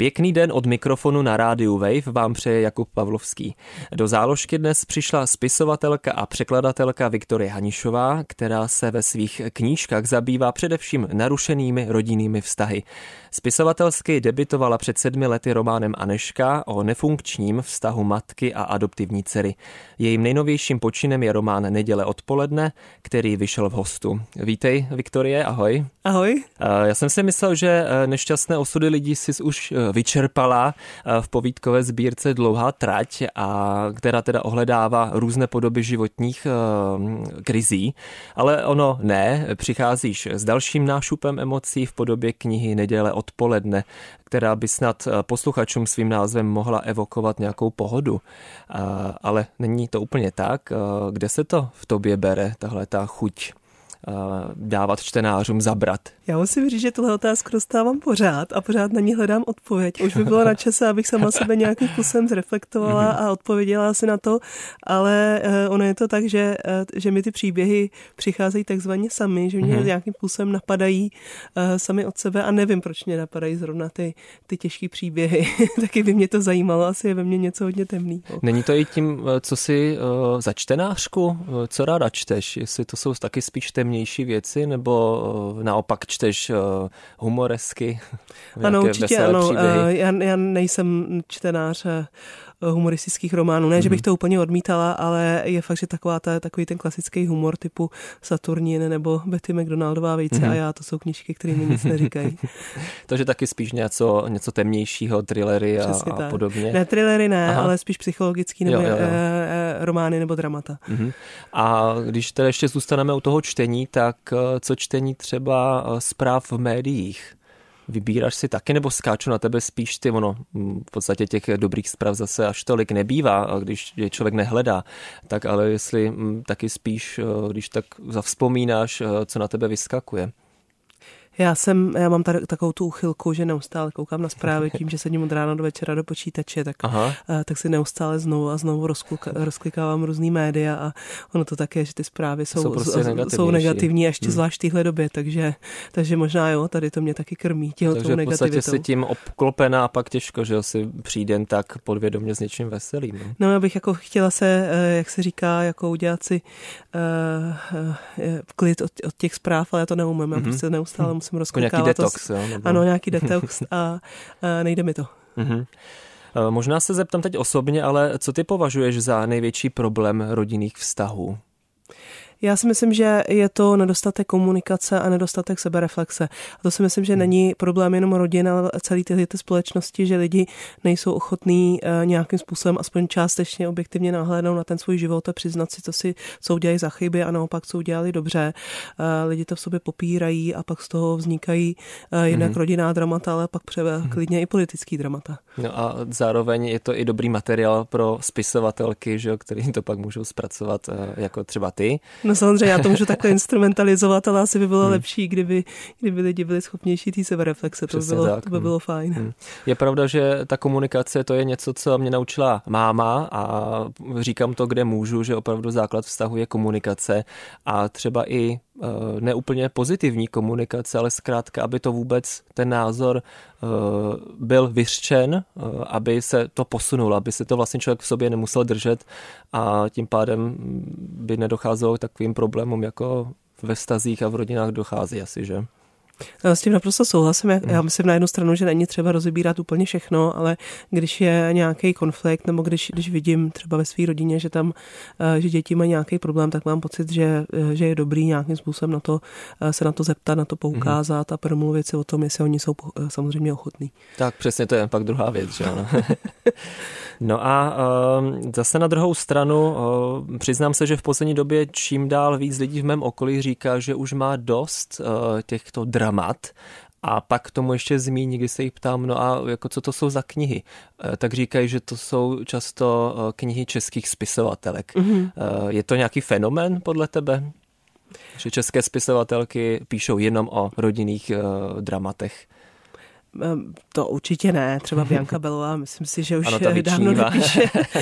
Pěkný den od mikrofonu na rádiu Wave vám přeje Jakub Pavlovský. Do záložky dnes přišla spisovatelka a překladatelka Viktorie Hanišová, která se ve svých knížkách zabývá především narušenými rodinnými vztahy. Spisovatelsky debitovala před sedmi lety románem Aneška o nefunkčním vztahu matky a adoptivní dcery. Jejím nejnovějším počinem je román Neděle odpoledne, který vyšel v hostu. Vítej, Viktorie, ahoj. Ahoj. Já jsem si myslel, že nešťastné osudy lidí si už vyčerpala v povídkové sbírce Dlouhá trať, a která teda ohledává různé podoby životních krizí, ale ono ne, přicházíš s dalším nášupem emocí v podobě knihy Neděle odpoledne, která by snad posluchačům svým názvem mohla evokovat nějakou pohodu. Ale není to úplně tak. Kde se to v tobě bere, tahle ta chuť dávat čtenářům zabrat? Já musím říct, že tuhle otázku dostávám pořád a pořád na ní hledám odpověď. Už by bylo na čase, abych sama sebe nějakým způsobem zreflektovala a odpověděla si na to, ale uh, ono je to tak, že, uh, že mi ty příběhy přicházejí takzvaně sami, že mě mm-hmm. nějakým způsobem napadají sami od sebe a nevím, proč mě napadají zrovna ty, ty těžké příběhy. Taky by mě to zajímalo, asi je ve mně něco hodně temný. Není to i tím, co si za čtenářku, co ráda čteš, jestli to jsou taky spíš temnější věci, nebo uh, naopak čteš uh, humoresky? Ano, určitě ano. Uh, já, já nejsem čtenář humoristických románů. Ne, mm. že bych mhm. to úplně odmítala, ale je fakt, že taková ta, takový ten klasický humor typu Saturnin nebo Betty McDonaldová vejce mm. a já, to jsou knížky, které mi nic neříkají. Takže taky spíš něco, něco temnějšího, thrillery a, a podobně. Ne, thrillery ne, Aha. ale spíš psychologický nebo jo, jo, jo. E, romány nebo dramata. Mm. A když tedy ještě zůstaneme u toho čtení, tak co čtení třeba zpráv v médiích? Vybíráš si taky nebo skáču na tebe spíš ty, ono v podstatě těch dobrých zpráv zase až tolik nebývá, když je člověk nehledá, tak ale jestli taky spíš, když tak zavzpomínáš, co na tebe vyskakuje. Já jsem, já mám tady takovou tu uchylku, že neustále koukám na zprávy tím, že sedím od rána do večera do počítače, tak, Aha. A, tak si neustále znovu a znovu rozklika, rozklikávám různý média a ono to také, že ty zprávy jsou, jsou, prostě jsou negativní, ještě hmm. zvlášť v téhle době, takže, takže možná jo, tady to mě taky krmí těho Takže v podstatě si tím obklopená a pak těžko, že si přijde tak podvědomě s něčím veselým. No? no já bych jako chtěla se, eh, jak se říká, jako udělat si uh, uh, klid od, od těch zpráv, ale já to neumím, já mm-hmm. prostě neustále musím musím rozklikávat. Jako nějaký detox, to, jo? Nebo... Ano, nějaký detox a, a nejde mi to. Mm-hmm. Možná se zeptám teď osobně, ale co ty považuješ za největší problém rodinných vztahů? Já si myslím, že je to nedostatek komunikace a nedostatek sebereflexe. A to si myslím, že hmm. není problém jenom rodin, ale celý tyhle ty společnosti, že lidi nejsou ochotní uh, nějakým způsobem aspoň částečně objektivně nahlédnout na ten svůj život a přiznat si, co si co udělají za chyby a naopak, co udělali dobře. Uh, lidi to v sobě popírají a pak z toho vznikají uh, jednak hmm. rodinná dramata, ale pak pře- hmm. klidně i politický dramata. No a zároveň je to i dobrý materiál pro spisovatelky, že, který to pak můžou zpracovat jako třeba ty. No samozřejmě, já to můžu takhle instrumentalizovat, ale asi by bylo hmm. lepší, kdyby, kdyby lidi byli schopnější té sebereflexe. To by, bylo, tak. to by bylo fajn. Hmm. Je pravda, že ta komunikace to je něco, co mě naučila máma a říkám to, kde můžu, že opravdu základ vztahu je komunikace a třeba i neúplně pozitivní komunikace, ale zkrátka, aby to vůbec ten názor eh, byl vyřčen, eh, aby se to posunulo, aby se to vlastně člověk v sobě nemusel držet a tím pádem by nedocházelo k takovým problémům, jako ve stazích a v rodinách dochází asi, že? S tím naprosto souhlasím. Já, já myslím na jednu stranu, že není třeba rozebírat úplně všechno, ale když je nějaký konflikt, nebo když, když vidím třeba ve své rodině, že tam, eh, že děti mají nějaký problém, tak mám pocit, že, eh, že je dobrý nějakým způsobem na to, eh, se na to zeptat, na to poukázat a promluvit si o tom, jestli oni jsou samozřejmě ochotní. Tak přesně to je pak druhá věc, že ano. No a uh, zase na druhou stranu uh, přiznám se, že v poslední době čím dál víc lidí v mém okolí říká, že už má dost uh, těchto dramat a pak k tomu ještě zmíní, když se jich ptám, no a jako co to jsou za knihy, tak říkají, že to jsou často knihy českých spisovatelek. Mm-hmm. Je to nějaký fenomén podle tebe? Že české spisovatelky píšou jenom o rodinných dramatech? To určitě ne, třeba Bianca Belová, myslím si, že už ano, dávno nepíše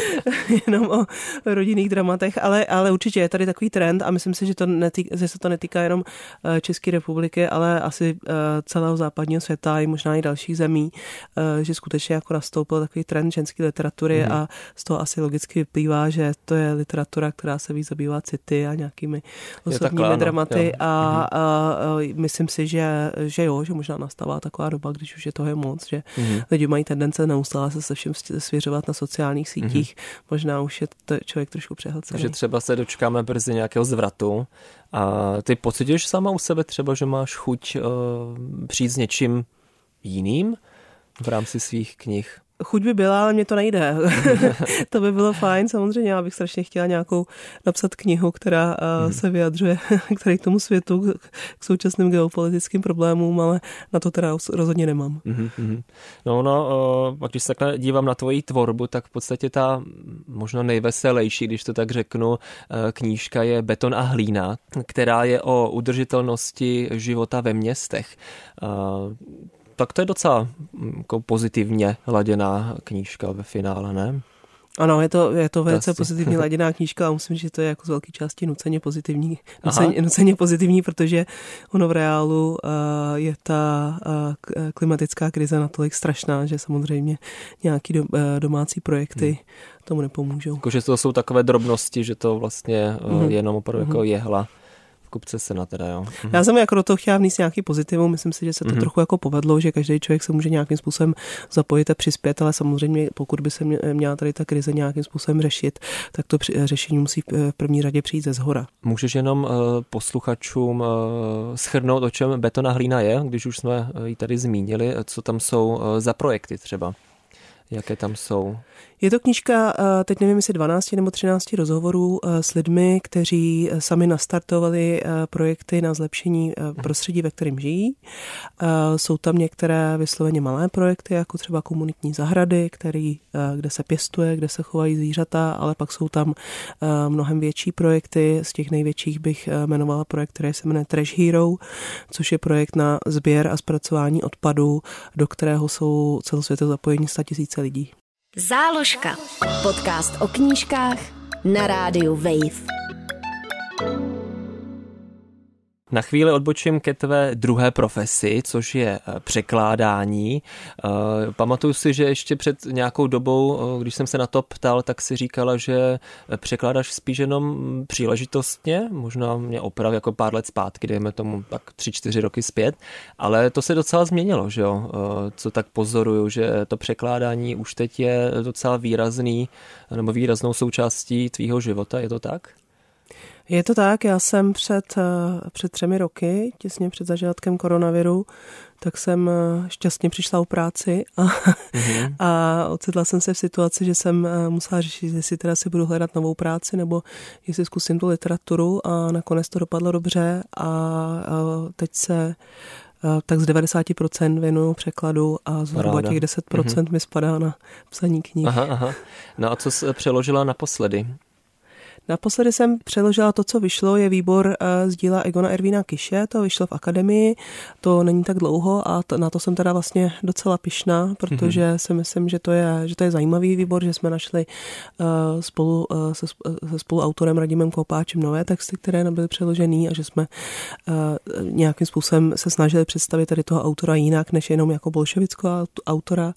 jenom o rodinných dramatech, ale, ale určitě je tady takový trend a myslím si, že, to netýká, že se to netýká jenom eh, České republiky, ale asi eh, celého západního světa i možná i dalších zemí, eh, že skutečně jako nastoupil takový trend ženské literatury mm. a z toho asi logicky vyplývá, že to je literatura, která se víc zabývá city a nějakými osobními dramaty a, a, a myslím si, že, že jo, že možná nastává taková doba, když už je toho je moc, že mm-hmm. lidi mají tendence neustále se se všem svěřovat na sociálních sítích. Mm-hmm. Možná už je to člověk trošku přehlcený. Takže třeba se dočkáme brzy nějakého zvratu. A ty pocituješ sama u sebe třeba, že máš chuť uh, přijít s něčím jiným v rámci svých knih? Chuť by byla, ale mě to nejde. to by bylo fajn, samozřejmě, já bych strašně chtěla nějakou napsat knihu, která uh, se vyjadřuje k tomu světu, k současným geopolitickým problémům, ale na to teda rozhodně nemám. Mm-hmm. No, no, uh, když se takhle dívám na tvoji tvorbu, tak v podstatě ta možná nejveselější, když to tak řeknu, uh, knížka je Beton a hlína, která je o udržitelnosti života ve městech. Tak to je docela mm, jako pozitivně laděná knížka ve finále, ne? Ano, je to, je to velice Asi. pozitivně laděná knížka a musím, že to je jako z velké části nuceně pozitivní, nuceně, nuceně pozitivní, protože ono v reálu uh, je ta uh, klimatická krize natolik strašná, že samozřejmě nějaký do, uh, domácí projekty hmm. tomu nepomůžou. Jako, že to jsou takové drobnosti, že to vlastně uh, hmm. jenom opravdu hmm. jako jehla kupce sena teda, jo. Mhm. Já jsem jako do toho chtěla vníst nějaký pozitivum, myslím si, že se to mhm. trochu jako povedlo, že každý člověk se může nějakým způsobem zapojit a přispět, ale samozřejmě pokud by se měla tady ta krize nějakým způsobem řešit, tak to řešení musí v první řadě přijít ze zhora. Můžeš jenom uh, posluchačům uh, schrnout, o čem betona hlína je, když už jsme ji tady zmínili, co tam jsou za projekty třeba? Jaké tam jsou? Je to knižka, eh, teď nevím, jestli 12 nebo 13 rozhovorů eh, s lidmi, kteří eh, sami nastartovali projekty na zlepšení prostředí, ve kterém žijí. Jsou tam některé vysloveně malé projekty, jako třeba komunitní zahrady, který, kde se pěstuje, kde se chovají zvířata, ale pak jsou tam mnohem větší projekty. Z těch největších bych jmenovala projekt, který se jmenuje Trash Hero, což je projekt na sběr a zpracování odpadů, do kterého jsou celosvětově zapojeni 100 000 lidí. Záložka. Podcast o knížkách na rádiu Wave. Na chvíli odbočím ke tvé druhé profesi, což je eh, překládání. Eh, pamatuju si, že ještě před nějakou dobou, eh, když jsem se na to ptal, tak si říkala, že překládáš spíš jenom příležitostně, možná mě oprav jako pár let zpátky, dejme tomu tak tři, čtyři roky zpět, ale to se docela změnilo, že jo? Co tak pozoruju, že to překládání už teď je docela výrazný nebo výraznou součástí tvýho života, je to tak? Je to tak, já jsem před, eh, před třemi roky, těsně před zažátkem koronaviru, tak jsem eh, šťastně přišla o práci a, mm-hmm. a ocitla jsem se v situaci, že jsem eh, musela řešit, jestli teda si budu hledat novou práci nebo jestli zkusím tu literaturu a nakonec to dopadlo dobře a, a teď se tak z 90% věnuju překladu a zhruba těch 10% mm-hmm. mi spadá na psaní knih. Aha, aha. No a co jsi přeložila naposledy? Naposledy jsem přeložila to, co vyšlo, je výbor eh, z díla Egona Ervína Kiše, to vyšlo v akademii, to není tak dlouho a to, na to jsem teda vlastně docela pišná, protože mm-hmm. si myslím, že to, je, že to je zajímavý výbor, že jsme našli uh, spolu uh, se, se spoluautorem Radimem Kopáčem nové texty, které nebyly přeložený a že jsme uh, nějakým způsobem se snažili představit tady toho autora jinak, než jenom jako bolševického autora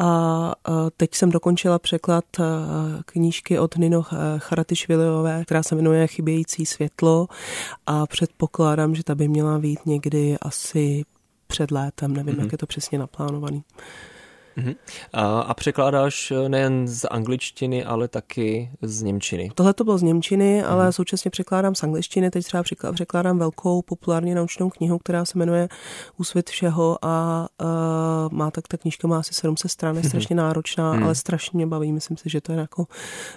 a teď jsem dokončila překlad knížky od Nino Charatišviliové, která se jmenuje Chybějící světlo a předpokládám, že ta by měla být někdy asi před létem, nevím, mm-hmm. jak je to přesně naplánovaný. Uh-huh. A, a překládáš eh, nejen z angličtiny, ale taky z němčiny. Tohle to bylo z němčiny, ale uh-huh. současně překládám z angličtiny. Teď třeba překládám velkou populárně naučnou knihu, která se jmenuje Úsvit všeho a uh, má tak, ta knížka má asi 700 stran, je uh-huh. strašně náročná, uh-huh. ale strašně mě baví. Myslím si, že to je jako,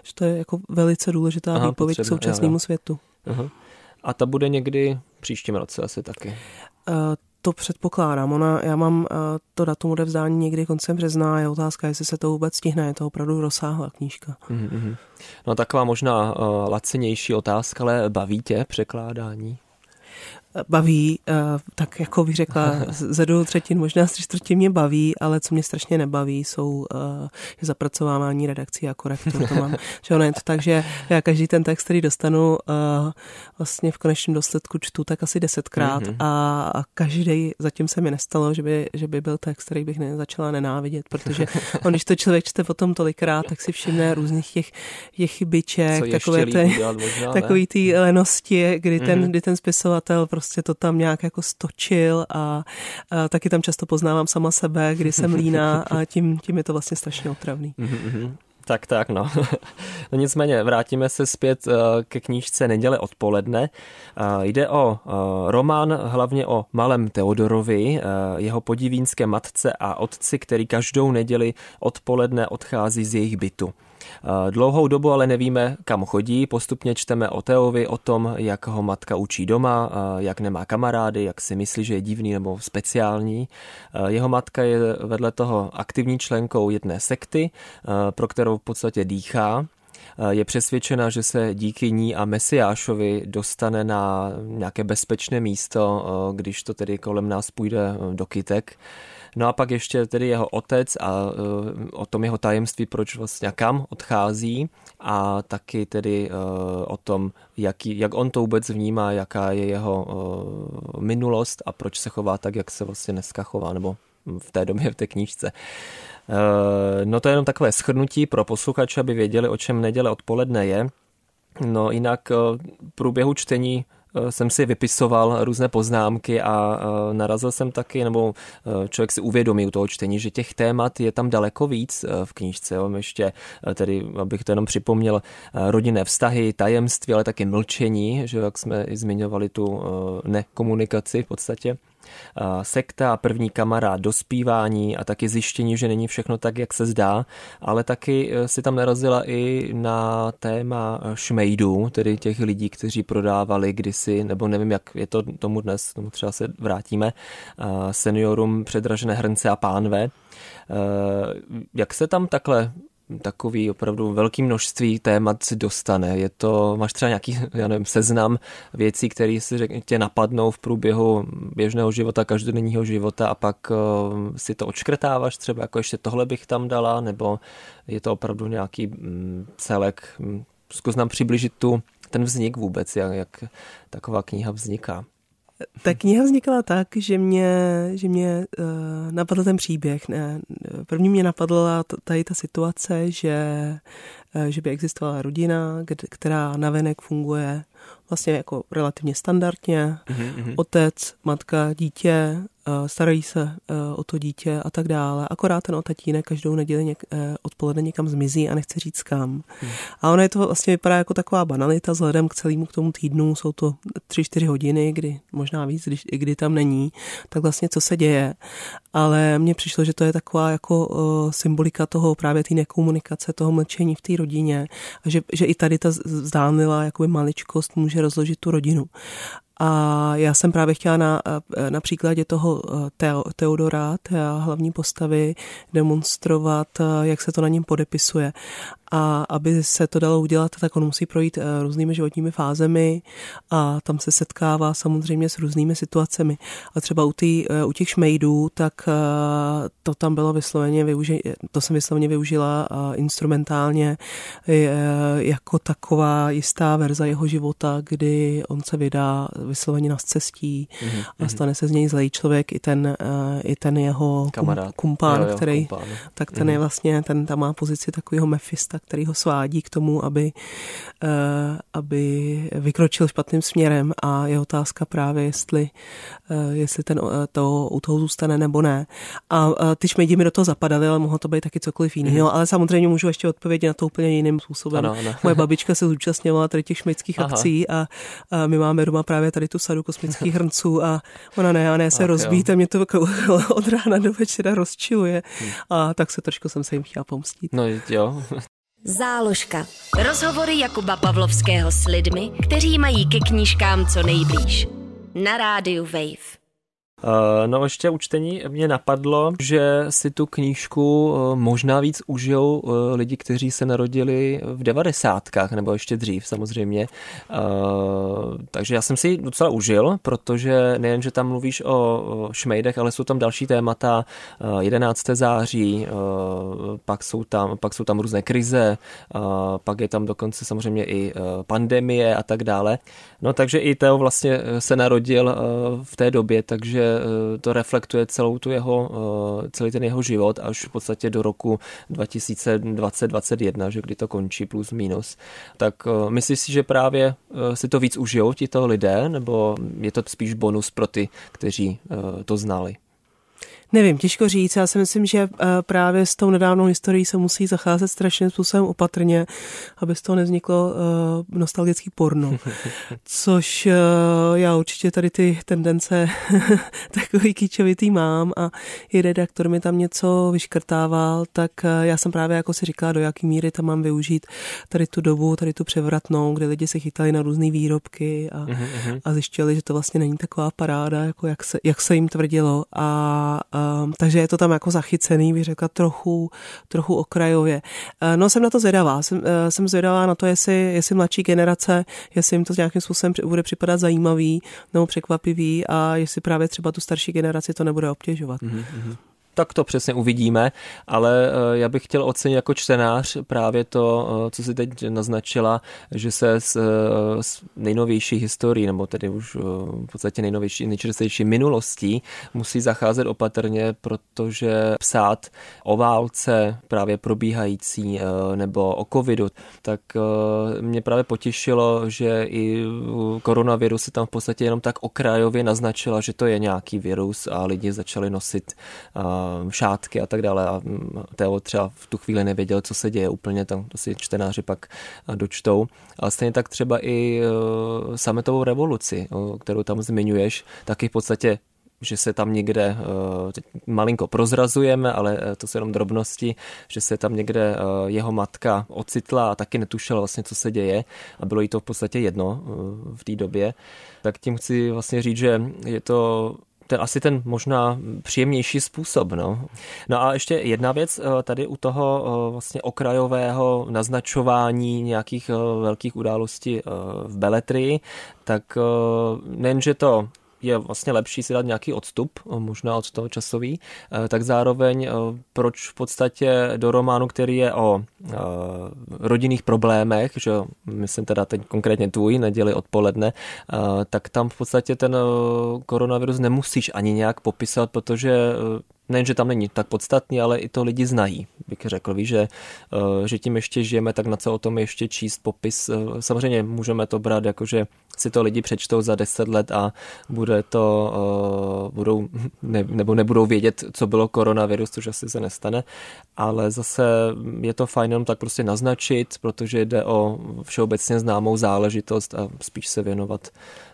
že to je jako velice důležitá Aha, výpověď k současnému světu. Uh-huh. A ta bude někdy příštím roce asi taky. Uh, to předpokládám. Ona, já mám uh, to datum odevzdání někdy koncem března je otázka, jestli se to vůbec stihne. Je to opravdu rozsáhlá knížka. Mm-hmm. No taková možná uh, lacinější otázka, ale baví tě překládání? Baví, eh, tak jako bych řekla, ze dvou třetin, možná tři čtvrtě mě baví, ale co mě strašně nebaví, jsou uh, zapracovávání redakcí a korektur. To mám, že ono je to tak, že já každý ten text, který dostanu, uh, vlastně v konečném důsledku čtu tak asi desetkrát mm-hmm. a, a každý, zatím se mi nestalo, že by, že by byl text, který bych ne, začala nenávidět, protože on, když to člověk čte potom tolikrát, tak si všimne různých těch, těch chybiček, takové ty, možná, takový ty lenosti, kdy ten, mm-hmm. kdy ten spisovatel prostě to tam nějak jako stočil a, a taky tam často poznávám sama sebe, kdy jsem líná a tím, tím je to vlastně strašně otravný. Mm-hmm. Tak, tak, no. no. Nicméně, vrátíme se zpět eh, ke knížce Neděle odpoledne. Eh, jde o eh, román hlavně o malém Teodorovi, jeho podivínské matce a otci, který každou neděli odpoledne odchází z jejich bytu. Eh, dlouhou dobu ale nevíme, kam chodí. Postupně čteme o Teovi, o tom, jak ho matka učí doma, eh, jak nemá kamarády, jak si myslí, že je divný nebo speciální. Eh, jeho matka je vedle toho aktivní členkou jedné sekty, pro kterou v podstatě dýchá je přesvědčena, že se díky ní a Mesiášovi dostane na nějaké bezpečné místo, když to tedy kolem nás půjde do kytek. No a pak ještě tedy jeho otec a uh, o tom jeho tajemství, proč vlastně kam odchází a taky tedy uh, o tom, jaký, jak on to vůbec vnímá, jaká je jeho uh, minulost a proč se chová tak, jak se vlastně dneska chová, nebo v té době v té knížce. No to je jenom takové schrnutí pro posluchače, aby věděli, o čem neděle odpoledne je. No jinak v průběhu čtení jsem si vypisoval různé poznámky a eh, narazil jsem taky, nebo eh, člověk si uvědomí u toho čtení, že těch témat je tam daleko víc v knížce. Jo. Ještě tedy, abych to jenom připomněl, rodinné vztahy, tajemství, ale taky mlčení, že jak jsme zmiňovali tu nekomunikaci v podstatě sekta, první kamarád, dospívání a taky zjištění, že není všechno tak, jak se zdá, ale taky e, si tam narazila i na téma šmejdů, tedy těch lidí, kteří prodávali kdysi, nebo nevím, jak je to tomu dnes, tomu třeba se vrátíme, seniorům předražené hrnce a pánve. E, jak se tam takhle takový opravdu velký množství témat dostane. Je to, máš třeba nějaký, já nevím, seznam věcí, které si řek, tě napadnou v průběhu běžného života, každodenního života a pak uh, si to odškrtáváš třeba, jako ještě tohle bych tam dala, nebo je to opravdu nějaký mm, celek. Mm, zkus nám přiblížit tu, ten vznik vůbec, jak, jak taková kniha vzniká. Ta kniha vznikala tak, že mě, že mě uh, napadl ten příběh. Ne, první mě napadla tady ta situace, že, že by existovala rodina, která navenek funguje vlastně jako relativně standardně. Mm-hmm. Otec, matka, dítě, Eh, starají se eh, o to dítě a tak dále. Akorát ten otatínek každou neděli něk, eh, odpoledne někam zmizí a nechce říct kam. Hmm. A ono je to vlastně vypadá jako taková banalita vzhledem k celému k tomu týdnu. Jsou to tři čtyři hodiny, kdy možná víc, když, kdy tam není, tak vlastně co se děje. Ale mně přišlo, že to je taková jako uh, symbolika toho právě té nekomunikace, toho mlčení v té rodině a že, že i tady ta zdánlivá jakoby maličkost může rozložit tu rodinu. A já jsem právě chtěla na, na příkladě toho eh, Teodora, té hlavní postavy, demonstrovat, eh, jak se to na něm podepisuje a aby se to dalo udělat, tak on musí projít eh, různými životními fázemi a tam se setkává samozřejmě s různými situacemi. A třeba u, tý, eh, u těch šmejdů, tak eh, to tam bylo vysloveně využi- to jsem vysloveně využila instrumentálně jako taková jistá verze jeho života, kdy on se vydá vysloveně na cestí mm-hmm. a stane se z něj zlej člověk, i ten, i ten jeho Kamarád. kumpán, jo, jo, který, kumpán. tak ten mm-hmm. je vlastně, ten tam má pozici takového Mefista, který ho svádí k tomu, aby, eh, aby vykročil špatným směrem a je otázka právě, jestli, eh, jestli ten, eh, to u toho zůstane nebo ne. A ty šmejdi mi do toho zapadaly, ale mohlo to být taky cokoliv jiného, mm-hmm. ale samozřejmě můžu ještě odpovědět na to úplně jiným způsobem. Ano, ano. Moje babička se zúčastňovala tady těch šmejdských akcí a, a my máme doma právě tady tu sadu kosmických hrnců a ona ne, a ne se rozbít a mě to od rána do večera rozčiluje hmm. a tak se trošku jsem se jim chtěla pomstit. No jo, Záložka. Rozhovory Jakuba Pavlovského s lidmi, kteří mají ke knížkám co nejblíž. Na rádiu Wave. No ještě u čtení mě napadlo, že si tu knížku možná víc užijou lidi, kteří se narodili v devadesátkách, nebo ještě dřív samozřejmě. Takže já jsem si docela užil, protože nejen, že tam mluvíš o šmejdech, ale jsou tam další témata, 11. září, pak jsou tam, pak jsou tam různé krize, pak je tam dokonce samozřejmě i pandemie a tak dále. No takže i Teo vlastně se narodil v té době, takže to reflektuje celou tu jeho, celý ten jeho život až v podstatě do roku 2020-2021, že kdy to končí plus minus. Tak myslíš si, že právě si to víc užijou tito lidé, nebo je to spíš bonus pro ty, kteří to znali? Nevím, těžko říct. Já si myslím, že eh, právě s tou nedávnou historií se musí zacházet strašným způsobem opatrně, aby z toho nevzniklo uh, nostalgický porno. Což uh, já určitě tady ty tendence takový kýčovitý mám a i redaktor mi tam něco vyškrtával, tak já jsem právě jako si říkala, do jaký míry tam mám využít tady tu dobu, tady tu převratnou, kde lidi se chytali na různé výrobky a, uh-huh. a zjišťovali, že to vlastně není taková paráda, jako jak se, jak se jim tvrdilo. A, a takže je to tam jako zachycený, bych řekla, trochu, trochu okrajově. Uh, no jsem na to zvědavá. Jsem, uh, jsem zvědavá na to, jestli, jestli mladší generace, jestli jim to nějakým způsobem bude připadat zajímavý nebo překvapivý a jestli právě třeba tu starší generaci to nebude obtěžovat. Mm-hmm tak to přesně uvidíme, ale eh, já bych chtěl ocenit jako čtenář právě to, eh, co si teď naznačila, že se z, eh, z nejnovější historií, nebo tedy už v podstatě nejnovější, nejčerstvější minulostí musí zacházet opatrně, protože psát o válce právě probíhající nebo o covidu, tak mě právě potěšilo, že i koronavirus se tam v podstatě jenom tak okrajově naznačila, že to je nějaký virus a lidi začali nosit šátky a tak dále a mm, Teo třeba v tu chvíli nevěděl, co se děje úplně, tam to si čtenáři pak dočtou. Ale stejně tak třeba i e, sametovou revoluci, kterou tam zmiňuješ, taky v podstatě že se tam někde malinko prozrazujeme, ale to jsou jenom drobnosti, že se tam někde jeho matka ocitla a taky netušila vlastně, co se děje a bylo jí to v podstatě jedno v té době. Tak tím chci vlastně říct, že je to ten asi ten možná příjemnější způsob. No. no a ještě jedna věc eh, tady u toho eh, vlastně okrajového naznačování nějakých eh, velkých událostí v beletrii, tak nejenže to je vlastně lepší si dát nějaký odstup, možná od toho časový, eh, tak zároveň eh, proč v podstatě do románu, který je o eh, rodinných problémech, že myslím teda teď konkrétně tvůj, neděli odpoledne, tak tam v podstatě ten koronavirus nemusíš ani nějak popisat, protože nejen, že tam není tak podstatný, ale i to lidi znají, bych řekl. Víš, že, že tím ještě žijeme, tak na co o tom ještě číst popis. Samozřejmě můžeme to brát jako, že si to lidi přečtou za deset let a bude to, uh, budou, ne, nebo nebudou vědět, co bylo koronavirus, což asi se nestane, ale zase je to fajn jenom tak prostě naznačit, protože jde o všeobecně známou záležitost a spíš se věnovat Eh,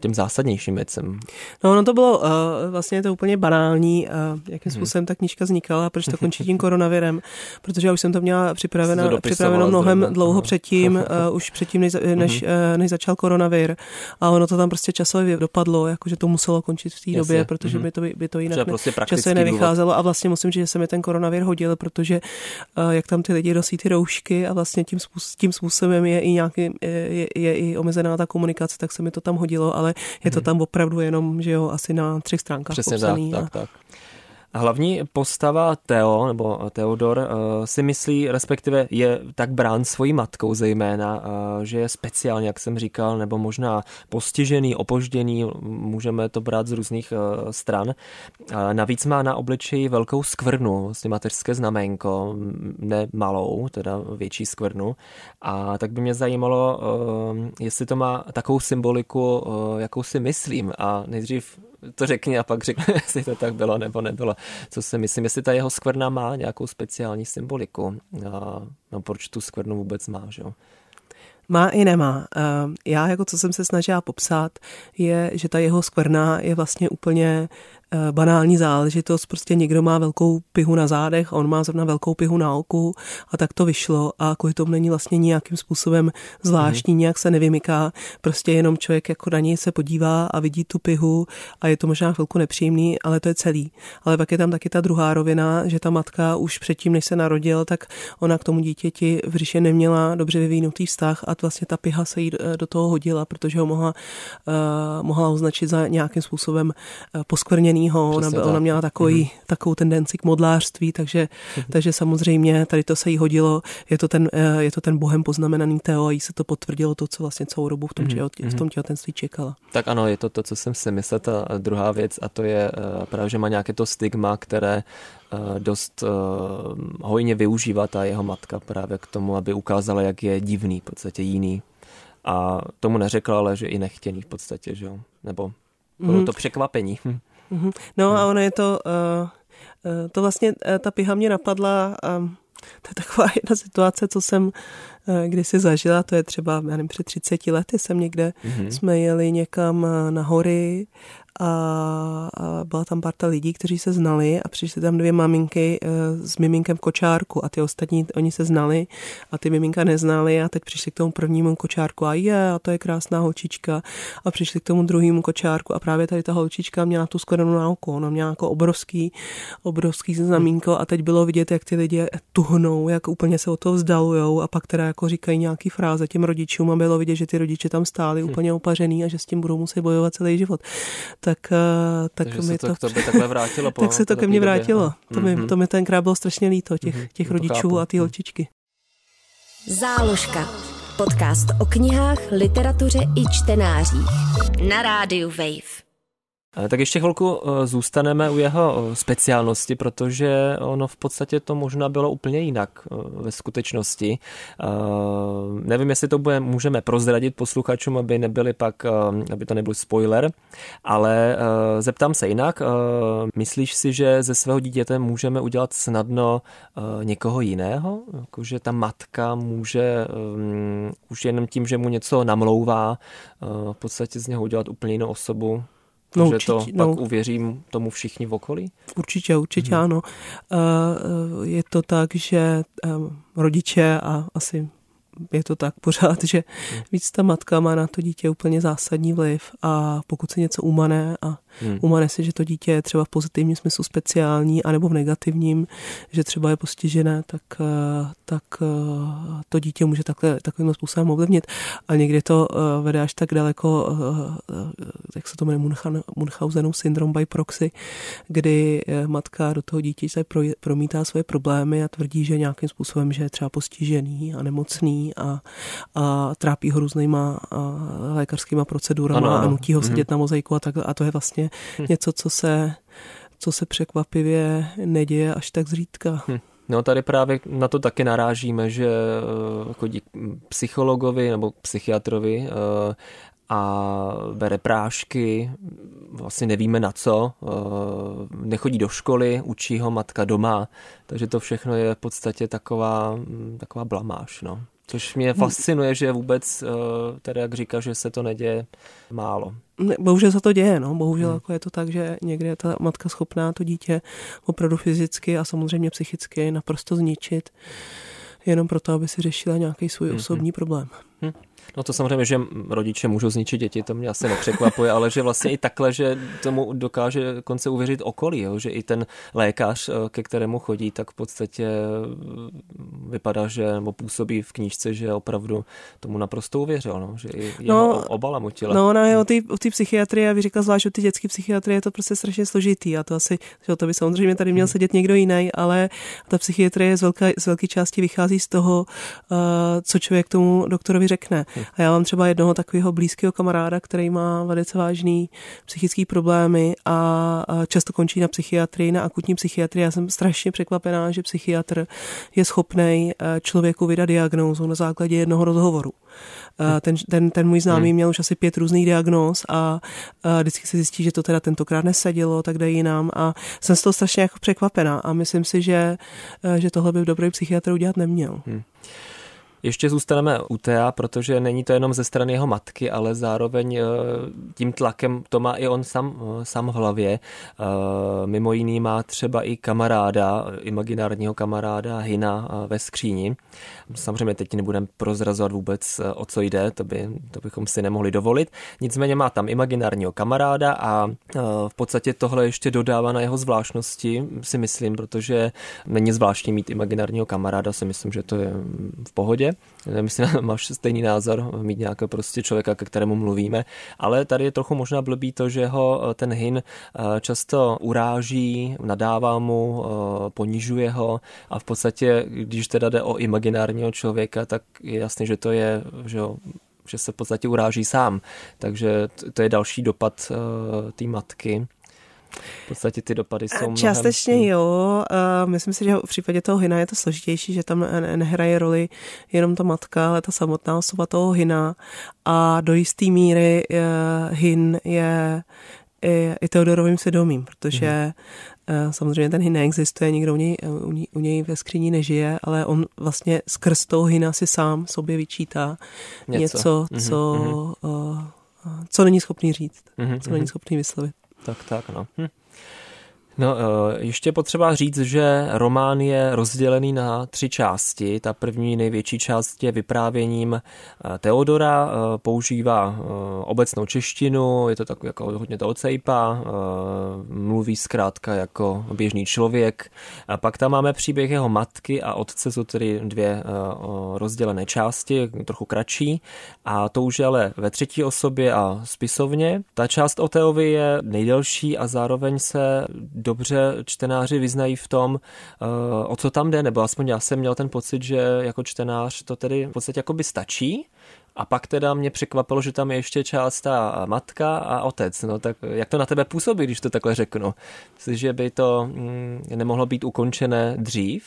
těm zásadnějším věcem. No, ono to bylo uh, vlastně to úplně banální, uh, jakým hmm. způsobem ta knížka vznikala, proč to končí tím koronavirem, protože já už jsem to měla připraveno, to připraveno mnohem zrovna. dlouho předtím, uh, už předtím, než, než, uh, než začal koronavir a ono to tam prostě časově dopadlo, jakože to muselo končit v té době, protože hmm. by to, by to jinak ne, prostě časově nevycházelo důvod. a vlastně musím říct, že se mi ten koronavir hodil, protože uh, jak tam ty lidi nosí ty roušky a vlastně tím, tím způsobem je i nějaký, je, je, je i omezená ta komunikace, tak se mi to tam hodilo, ale je to mhm. tam opravdu jenom, že jo, asi na třech stránkách Přesně popsaný. tak, tak, tak. Hlavní postava Theo, nebo Theodor, eh, si myslí, respektive je tak brán svojí matkou zejména, eh, že je speciálně, jak jsem říkal, nebo možná postižený, opožděný, můžeme to brát z různých eh, stran. Navíc má na obličeji velkou skvrnu, vlastně mateřské znamenko, ne malou, teda větší skvrnu. A tak by mě zajímalo, jestli to má takovou symboliku, jakou si myslím. A nejdřív to řekni a pak řekni, jestli to tak bylo nebo nebylo. Co si myslím, jestli ta jeho skvrna má nějakou speciální symboliku. A, no proč tu skvrnu vůbec má, že jo? Má i nemá. Já jako co jsem se snažila popsat, je, že ta jeho skvrna je vlastně úplně banální záležitost, prostě někdo má velkou pihu na zádech, on má zrovna velkou pihu na oku a tak to vyšlo a kvůli tomu není vlastně nějakým způsobem zvláštní, mm. nějak se nevymyká, prostě jenom člověk jako na něj se podívá a vidí tu pihu a je to možná chvilku nepříjemný, ale to je celý. Ale pak je tam taky ta druhá rovina, že ta matka už předtím, než se narodil, tak ona k tomu dítěti v říše neměla dobře vyvinutý vztah a vlastně ta piha se jí do toho hodila, protože ho mohla, uh, mohla označit za nějakým způsobem uh, poskvrněnýho. Ona, ona měla takový, mm-hmm. takovou tendenci k modlářství, takže, mm-hmm. takže samozřejmě tady to se jí hodilo. Je to ten, uh, je to ten bohem poznamenaný Teo a jí se to potvrdilo to, co vlastně celou dobu v tom, mm-hmm. v tom těhotenství čekala. Tak ano, je to to, co jsem si myslel. Ta druhá věc a to je uh, právě, že má nějaké to stigma, které dost hojně využívá ta jeho matka právě k tomu, aby ukázala, jak je divný, v podstatě jiný. A tomu neřekla, ale že i nechtěný v podstatě, že jo? Nebo bylo mm. to překvapení. Mm-hmm. No a ono je to, uh, to vlastně, ta piha mě napadla, um, to je taková jedna situace, co jsem kdysi zažila, to je třeba, já nevím, před 30 lety jsem někde, mm-hmm. jsme jeli někam na hory a, a byla tam parta lidí, kteří se znali a přišly tam dvě maminky e, s miminkem v kočárku a ty ostatní, oni se znali a ty miminka neznali a teď přišli k tomu prvnímu kočárku a je, a to je krásná holčička a přišli k tomu druhému kočárku a právě tady ta holčička měla tu skorenu na oko, ona měla jako obrovský, obrovský znamínko a teď bylo vidět, jak ty lidi tuhnou, jak úplně se o to vzdalujou a pak teda jako říkají nějaký fráze těm rodičům a bylo vidět, že ty rodiče tam stáli hm. úplně opařený a že s tím budou muset bojovat celý život tak, eh, tak Takže mi to, to, to by takhle vrátilo. Po tak se to ke mně vrátilo. Době. To, mi, mm-hmm. to mi tenkrát bylo strašně líto, těch, mm-hmm. těch rodičů a ty mhm. holčičky. Záložka. Podcast o knihách, literatuře i čtenářích. Na rádiu Wave. Tak ještě chvilku eh, zůstaneme u jeho eh, speciálnosti, protože ono v podstatě to možná bylo úplně jinak eh, ve skutečnosti. Nevím, jestli to bude, můžeme prozradit posluchačům, aby nebyli pak, aby to nebyl spoiler, ale zeptám se jinak. Myslíš si, že ze svého dítěte můžeme udělat snadno někoho jiného? Jakože ta matka může už jenom tím, že mu něco namlouvá, v podstatě z něho udělat úplně jinou osobu? No, že určitě, to no. pak uvěřím tomu všichni v okolí? Určitě, určitě hmm. ano. Uh, je to tak, že rodiče a asi je to tak pořád, že hmm. víc ta matka má na to dítě úplně zásadní vliv a pokud se něco umane a hmm. umane si, že to dítě je třeba v pozitivním smyslu speciální anebo v negativním, že třeba je postižené, tak, eh, tak eh, to dítě může takhle, takovým způsobem ovlivnit. A někdy to eh, vede až tak daleko, jak se to jmenuje, Munchausenův syndrom by proxy, kdy matka do toho dítěte promítá svoje problémy a tvrdí, že nějakým způsobem, že je třeba postižený a nemocný a, a trápí ho různýma lékařskýma procedurami a nutí ho sedět mm-hmm. na mozaiku a tak. A to je vlastně hm. něco, co se, co se překvapivě neděje až tak zřídka. Hm. No tady právě na to taky narážíme, že eh, chodí psychologovi nebo psychiatrovi eh, a bere prášky, vlastně nevíme na co, eh, nechodí do školy, učí ho matka doma, takže to všechno je v podstatě taková, taková blamáž. No. Což mě fascinuje, že vůbec, tedy jak říká, že se to neděje málo. Bohužel se to děje, no. Bohužel hmm. jako je to tak, že někdy je ta matka schopná to dítě opravdu fyzicky a samozřejmě psychicky naprosto zničit, jenom proto, aby si řešila nějaký svůj hmm. osobní problém. Hmm. No to samozřejmě, že rodiče můžou zničit děti, to mě asi nepřekvapuje, ale že vlastně i takhle, že tomu dokáže konce uvěřit okolí, jo? že i ten lékař, eh, ke kterému chodí, tak v podstatě eh, vypadá, že nebo působí v knížce, že opravdu tomu naprosto uvěřil, no? že i jeho no, obala mutila. No, no, o té o psychiatrie, a vy říkal zvlášť o ty dětské psychiatrie, je to prostě strašně složitý a to asi, že to by samozřejmě tady měl hmm. sedět někdo jiný, ale ta psychiatrie z velké, z velké části vychází z toho, uh, co člověk tomu doktorovi řekne. A já mám třeba jednoho takového blízkého kamaráda, který má velice vážný psychický problémy a často končí na psychiatrii, na akutní psychiatrii. Já jsem strašně překvapená, že psychiatr je schopný eh, člověku vydat diagnózu na základě jednoho rozhovoru. Eh, ten, ten, ten můj známý hmm. měl už asi pět různých diagnóz a, a vždycky se zjistí, že to teda tentokrát nesadilo, tak jde jinam a jsem z toho strašně jako překvapená a myslím si, že, eh, že tohle by v dobrý psychiatr udělat neměl. Hmm. Ještě zůstaneme u Tea, protože není to jenom ze strany jeho matky, ale zároveň eh, tím tlakem to má i on sám, eh, sám v hlavě. Eh, mimo jiný má třeba i kamaráda, imaginárního kamaráda Hina ve skříni. Samozřejmě teď nebudeme prozrazovat vůbec, o co jde, to, by, to bychom si nemohli dovolit. Nicméně má tam imaginárního kamaráda a v podstatě tohle ještě dodává na jeho zvláštnosti, si myslím, protože není zvláštní mít imaginárního kamaráda, si myslím, že to je v pohodě. Nevím, jestli máš stejný názor, mít nějakého prostě člověka, ke kterému mluvíme, ale tady je trochu možná blbý to, že ho eh, ten Hin eh, často uráží, nadává mu, eh, ponižuje ho a v podstatě, když teda jde o imaginárního člověka, tak je jasný, že to je, že že se v podstatě uráží sám. Takže to je další dopad té matky. V podstatě ty dopady jsou mnohem... Částečně jo. Myslím si, že v případě toho Hina je to složitější, že tam nehraje roli jenom ta matka, ale ta samotná osoba toho Hina. A do jisté míry eh, Hin je i, i Teodorovým svědomím, protože mm. samozřejmě ten Hin neexistuje, nikdo u něj, u, něj, u něj ve skříni nežije, ale on vlastně skrz toho Hina si sám sobě vyčítá něco, něco mm-hmm. co, mm-hmm. Uh, co není schopný říct, mm-hmm. co není mhm. schopný vyslovit. Tak, tak, no. Hm. No, eh, ještě potřeba říct, že román je rozdělený na tři části. Ta první největší část je vyprávěním eh, Teodora, eh, používá obecnou češtinu, je to tak jako hodně to ocejpa, mluví zkrátka jako běžný člověk. A pak tam máme příběh jeho matky a otce, jsou tedy dvě rozdělené části, trochu kratší. A to už je ale ve třetí osobě a spisovně. Ta část o Teovi je nejdelší a zároveň se dobře čtenáři vyznají v tom, eh, o co tam jde, nebo aspoň já jsem měl ten pocit, že jako čtenář to tedy v podstatě jako by stačí, a pak teda mě překvapilo, že tam je ještě část ta matka a otec. No tak jak to na tebe působí, když to takhle řeknu? Myslíš, že by to mm, nemohlo být ukončené dřív?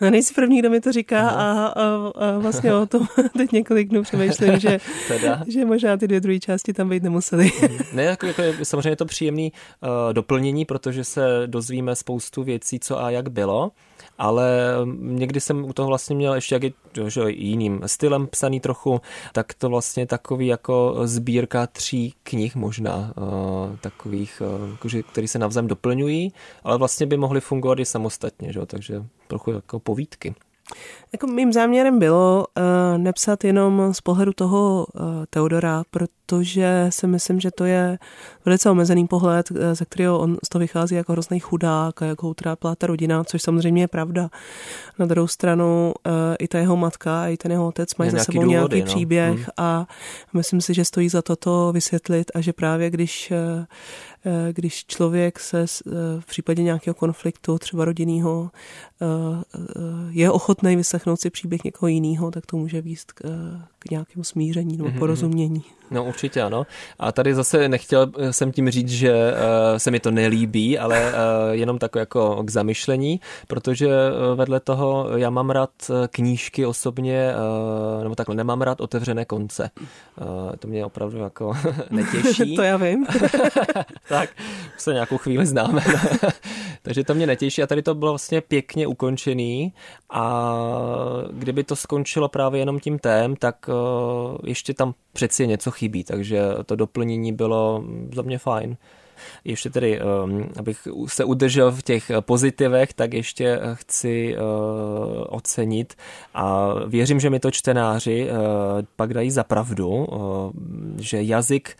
No nejsi první, kdo mi to říká a, a, a vlastně o tom teď několik dnů přemýšlím, že, že možná ty dvě druhé části tam být nemusely. Mhm. ne, jako, jako je, samozřejmě je to příjemný uh, doplnění, protože se dozvíme spoustu věcí, co a jak bylo ale někdy jsem u toho vlastně měl ještě jak je, že jiným stylem psaný trochu, tak to vlastně takový jako sbírka tří knih možná, uh, takových, uh, který se navzájem doplňují, ale vlastně by mohly fungovat i samostatně, že? takže trochu jako povídky. Jako mým záměrem bylo uh, nepsat jenom z pohledu toho uh, Teodora, protože si myslím, že to je velice omezený pohled, uh, ze kterého on z toho vychází jako hrozný chudák a jako ho utrápila ta rodina, což samozřejmě je pravda. Na druhou stranu uh, i ta jeho matka, i ten jeho otec mají za sebou důvody, nějaký no. příběh hmm. a myslím si, že stojí za to to vysvětlit a že právě když Eh, když člověk se eh, v případě nějakého konfliktu, třeba rodinného, eh, je ochotný vyslechnout si příběh někoho jiného, tak to může výst k, nějakému smíření nebo mm-hmm. porozumění. No určitě ano. A tady zase nechtěl jsem tím říct, že uh, se mi to nelíbí, ale uh, jenom tak jako k zamyšlení, protože vedle toho já mám rád knížky osobně, nebo takhle nemám rád otevřené konce. To mě opravdu jako netěší. to já vím. tak, se nějakou chvíli známe. Takže to mě netěší a tady to bylo vlastně pěkně ukončený a kdyby to skončilo právě jenom tím tém, tak ještě tam přeci něco chybí, takže to doplnění bylo za mě fajn. Ještě tedy, um, abych se udržel v těch pozitivech, tak ještě chci uh, ocenit a věřím, že mi to čtenáři uh, pak dají za pravdu, že jazyk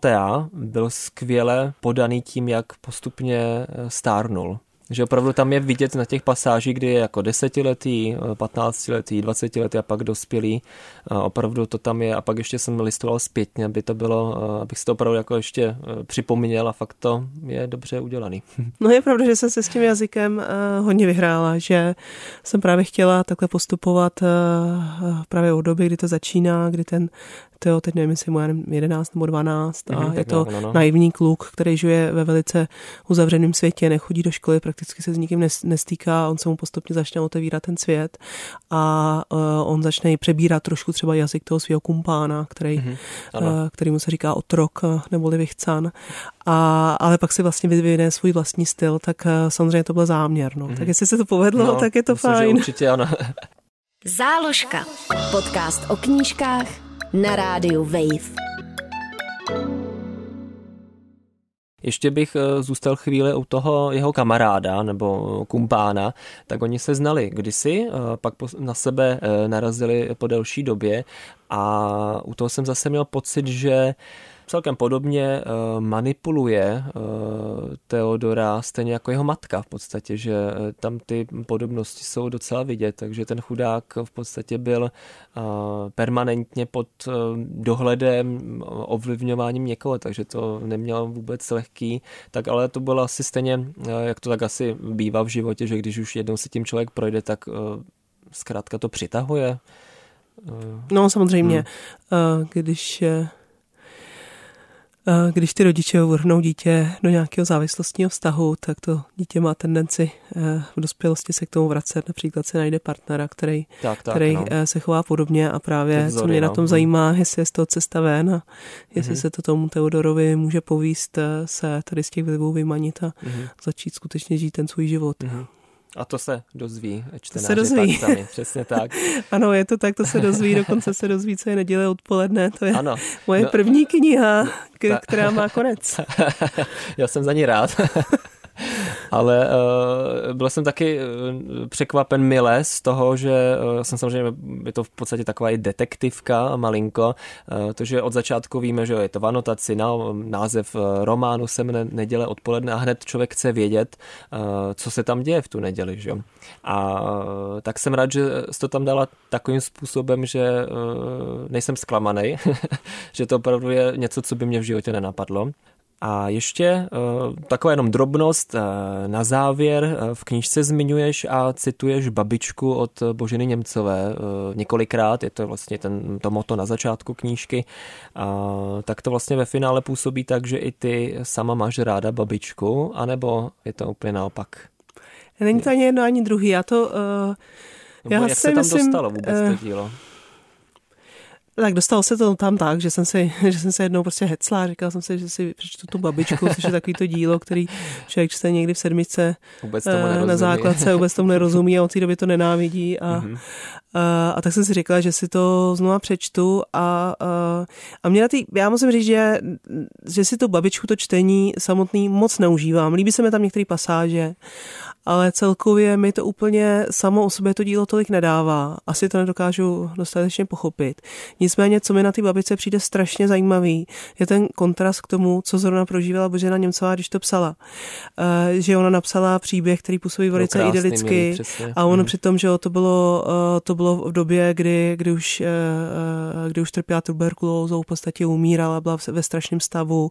Tea byl skvěle podaný tím, jak postupně stárnul. Že opravdu tam je vidět na těch pasážích, kdy je jako desetiletý, patnáctiletý, dvacetiletý a pak dospělý. A opravdu to tam je a pak ještě jsem listoval zpětně, aby to bylo, abych si to opravdu jako ještě e, připomněl a fakt to je dobře udělaný. No je pravda, že jsem se s tím jazykem e, hodně vyhrála, že jsem právě chtěla takhle postupovat e, právě od doby, kdy to začíná, kdy ten Teo, teď nevím, jestli mu 11 nebo 12 a mm, je to no, no. naivní kluk, který žije ve velice uzavřeném světě, nechodí do školy, prakticky se s nikým nestýká, on se mu postupně začne otevírat ten svět a uh, on začne přebírat trošku třeba jazyk toho svého kumpána, který, mm, uh, který mu se říká otrok uh, neboli vychcan. A, ale pak si vlastně vyvine svůj vlastní styl, tak uh, samozřejmě to byl záměr. No. Mm. Tak jestli se to povedlo, no, tak je to myslím, fajn. určitě ano. Záložka. Podcast o knížkách na rádiu Wave. Ještě bych eh, zůstal chvíli u toho jeho kamaráda nebo kumpána, tak oni se znali kdysi, eh, pak na sebe eh, narazili po delší době. A u toho jsem zase měl pocit, že celkem podobně eh, manipuluje eh, Teodora, stejně jako jeho matka v podstatě, že eh, tam ty podobnosti jsou docela vidět, takže ten chudák v podstatě byl permanentně pod dohledem, ovlivňováním někoho, takže to neměl vůbec lehký, tak ale to bylo asi stejně, jak to tak asi bývá v životě, že když už jednou si tím člověk projde, tak zkrátka to přitahuje. No samozřejmě, hmm. když když ty rodiče uvrhnou dítě do nějakého závislostního vztahu, tak to dítě má tendenci eh, v dospělosti se k tomu vracet. Například se najde partnera, který, tak, tak, který no. Eh, se chová podobně a právě, vzory, co mě no. na tom zajímá, jestli je z toho cesta ven a jestli mm-hmm. se to tomu Teodorovi může povíst eh, se tady z těch vlivů vymanit a mm-hmm. začít skutečně žít ten svůj život. Mm-hmm. A to se dozví čtenáři se dozví. sami, přesně tak. ano, je to tak, to se dozví, dokonce se dozví, co je neděle odpoledne. To je ano. moje no, první kniha, která má konec. Já jsem za ní rád. ale uh, byl jsem taky uh, překvapen mile z toho, že uh, jsem samozřejmě, je to v podstatě taková i detektivka malinko, uh, to, že od začátku víme, že je to v anotaci, na, název románu se mne neděle odpoledne a hned člověk chce vědět, uh, co se tam děje v tu neděli, že A uh, tak jsem rád, že jsi to tam dala takovým způsobem, že uh, nejsem zklamaný, že to opravdu je něco, co by mě v životě nenapadlo. A ještě uh, taková jenom drobnost uh, na závěr. Uh, v knížce zmiňuješ a cituješ babičku od Boženy Němcové několikrát, je to vlastně ten, to moto na začátku knížky. Uh, tak to vlastně ve finále působí tak, že i ty sama máš ráda babičku, anebo je to úplně naopak? Není to ani jedno, ani druhý. Já to... Uh, já jak se tam myslím, dostalo vůbec uh, to dílo? Tak dostalo se to tam tak, že jsem, si, že jsem se jednou prostě hecla a říkal jsem si, že si přečtu tu babičku, což je takový to dílo, který člověk čte někdy v sedmičce vůbec tomu eh, na základce, vůbec tomu nerozumí a od té doby to nenávidí a, mm-hmm. a, a, tak jsem si říkala, že si to znova přečtu a, a, a mě na tý, já musím říct, že, že si tu babičku to čtení samotný moc neužívám. Líbí se mi tam některé pasáže ale celkově mi to úplně samo o sobě to dílo tolik nedává. Asi to nedokážu dostatečně pochopit. Nicméně, co mi na ty babice přijde strašně zajímavý, je ten kontrast k tomu, co zrovna prožívala Božena Němcová, když to psala. Uh, že ona napsala příběh, který působí velice krásný, idylicky a ono hmm. přitom, že to bylo, uh, to bylo v době, kdy, kdy, už, uh, kdy už trpěla tuberkulózou, v podstatě umírala, byla ve strašném stavu,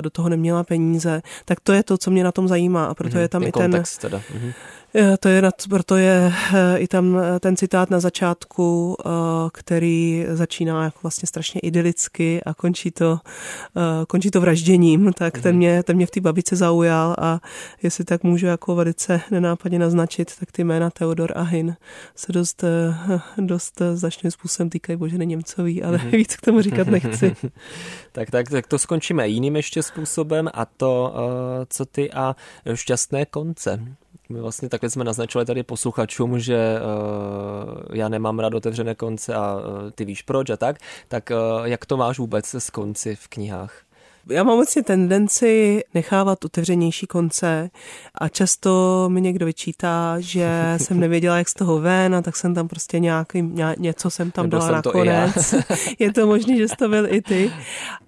do toho neměla peníze. Tak to je to, co mě na tom zajímá a proto hmm. je tam ten i ten teda. Mhm. To je, proto je eh, i tam eh, ten citát na začátku, eh, který začíná jako vlastně strašně idylicky a končí to, končí to vražděním, tak ten mhm. mě, ten mě v té babice zaujal a jestli tak můžu jako velice nenápadně naznačit, tak ty jména Teodor a Hin se dost, dost značným způsobem týkají Boženy Němcový, ale mm-hmm. víc k tomu říkat nechci. tak, tak, tak to skončíme jiným ještě způsobem a to, co ty a šťastné konce. My vlastně takhle jsme naznačili tady posluchačům, že uh, já nemám rád otevřené konce a uh, ty víš proč a tak. Tak uh, jak to máš vůbec s konci v knihách? Já mám vlastně tendenci nechávat otevřenější konce a často mi někdo vyčítá, že jsem nevěděla, jak z toho ven a tak jsem tam prostě nějaký, něco jsem tam Nebo dala nakonec. Je to možné, že jsi to byl i ty.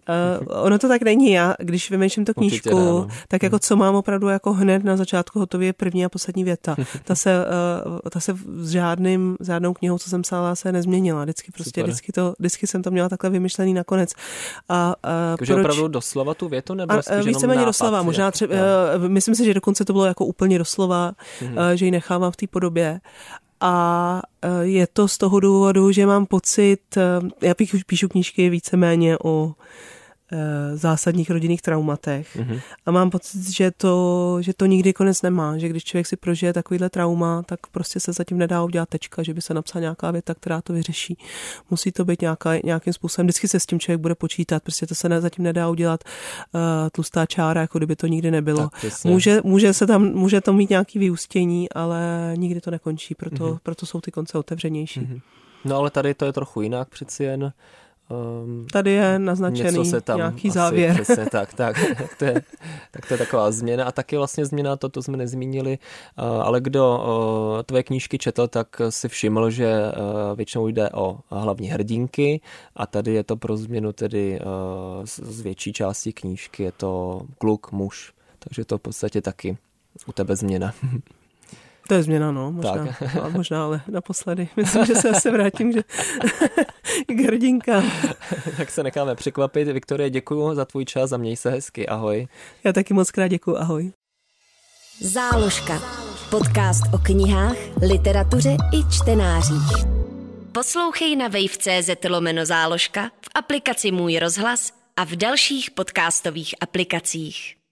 Uh, ono to tak není. Já, když vymýšlím tu knížku, ne, no. tak jako co mám opravdu jako hned na začátku hotově první a poslední věta. Ta se, uh, ta se s, žádným, s žádnou knihou, co jsem psala, se nezměnila. Vždycky prostě, vždycky, to, vždycky jsem to měla takhle vymyšlený nakonec. A, uh, proč... opravdu doslova tu větu? Nebo a, víceméně doslova. Možná třeba, uh, myslím si, že dokonce to bylo jako úplně doslova, mm-hmm. že ji nechávám v té podobě a je to z toho důvodu, že mám pocit, já píšu, píšu knížky víceméně o zásadních rodinných traumatech. Mm-hmm. A mám pocit, že to, že to nikdy konec nemá, že když člověk si prožije takovýhle trauma, tak prostě se zatím nedá udělat tečka, že by se napsala nějaká věta, která to vyřeší. Musí to být nějaká, nějakým způsobem, vždycky se s tím člověk bude počítat, prostě to se ne, zatím nedá udělat uh, tlustá čára, jako kdyby to nikdy nebylo. může, může, se tam, může to mít nějaký vyústění, ale nikdy to nekončí, proto, mm-hmm. proto jsou ty konce otevřenější. Mm-hmm. No ale tady to je trochu jinak přeci jen. Um, Tady je naznačený se tam nějaký asi, závěr. Přesně tak, tak, tak, to je, tak to je taková změna. A taky vlastně změna, to, to jsme nezmínili, uh, ale kdo uh, tvoje knížky četl, tak si všiml, že uh, většinou jde o hlavní hrdinky a tady je to pro změnu tedy uh, z, z větší části knížky, je to kluk, muž. Takže to v podstatě taky u tebe změna. To je změna, no, možná, tak. no, možná ale naposledy. Myslím, že se asi vrátím že... k hrdinkám. tak se necháme překvapit. Viktorie, děkuji za tvůj čas a měj se hezky. Ahoj. Já taky moc krát děkuji. Ahoj. Záložka. Podcast o knihách, literatuře i čtenářích. Poslouchej na wave.cz lomeno záložka, v aplikaci Můj rozhlas a v dalších podcastových aplikacích.